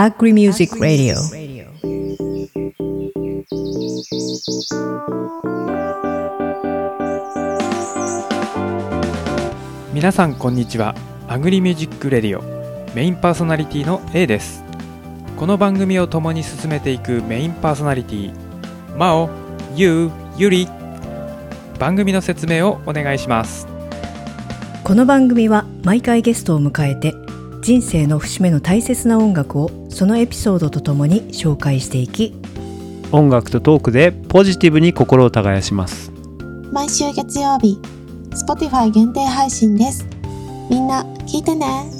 Agri Music Radio. 皆さんこんにちは。 Agri Music Radio メインパーソナリティの A です。この番組を共に進めていくメインパーソナリティマオ、ユウ、ユリ番組の説明をお願いします。この番組は毎回ゲストを迎えて人生の節目の大切な音楽をそのエピソードとともに紹介していき音楽とトークでポジティブに心を耕します。毎週月曜日 Spotify 限定配信です。みんな聞いてね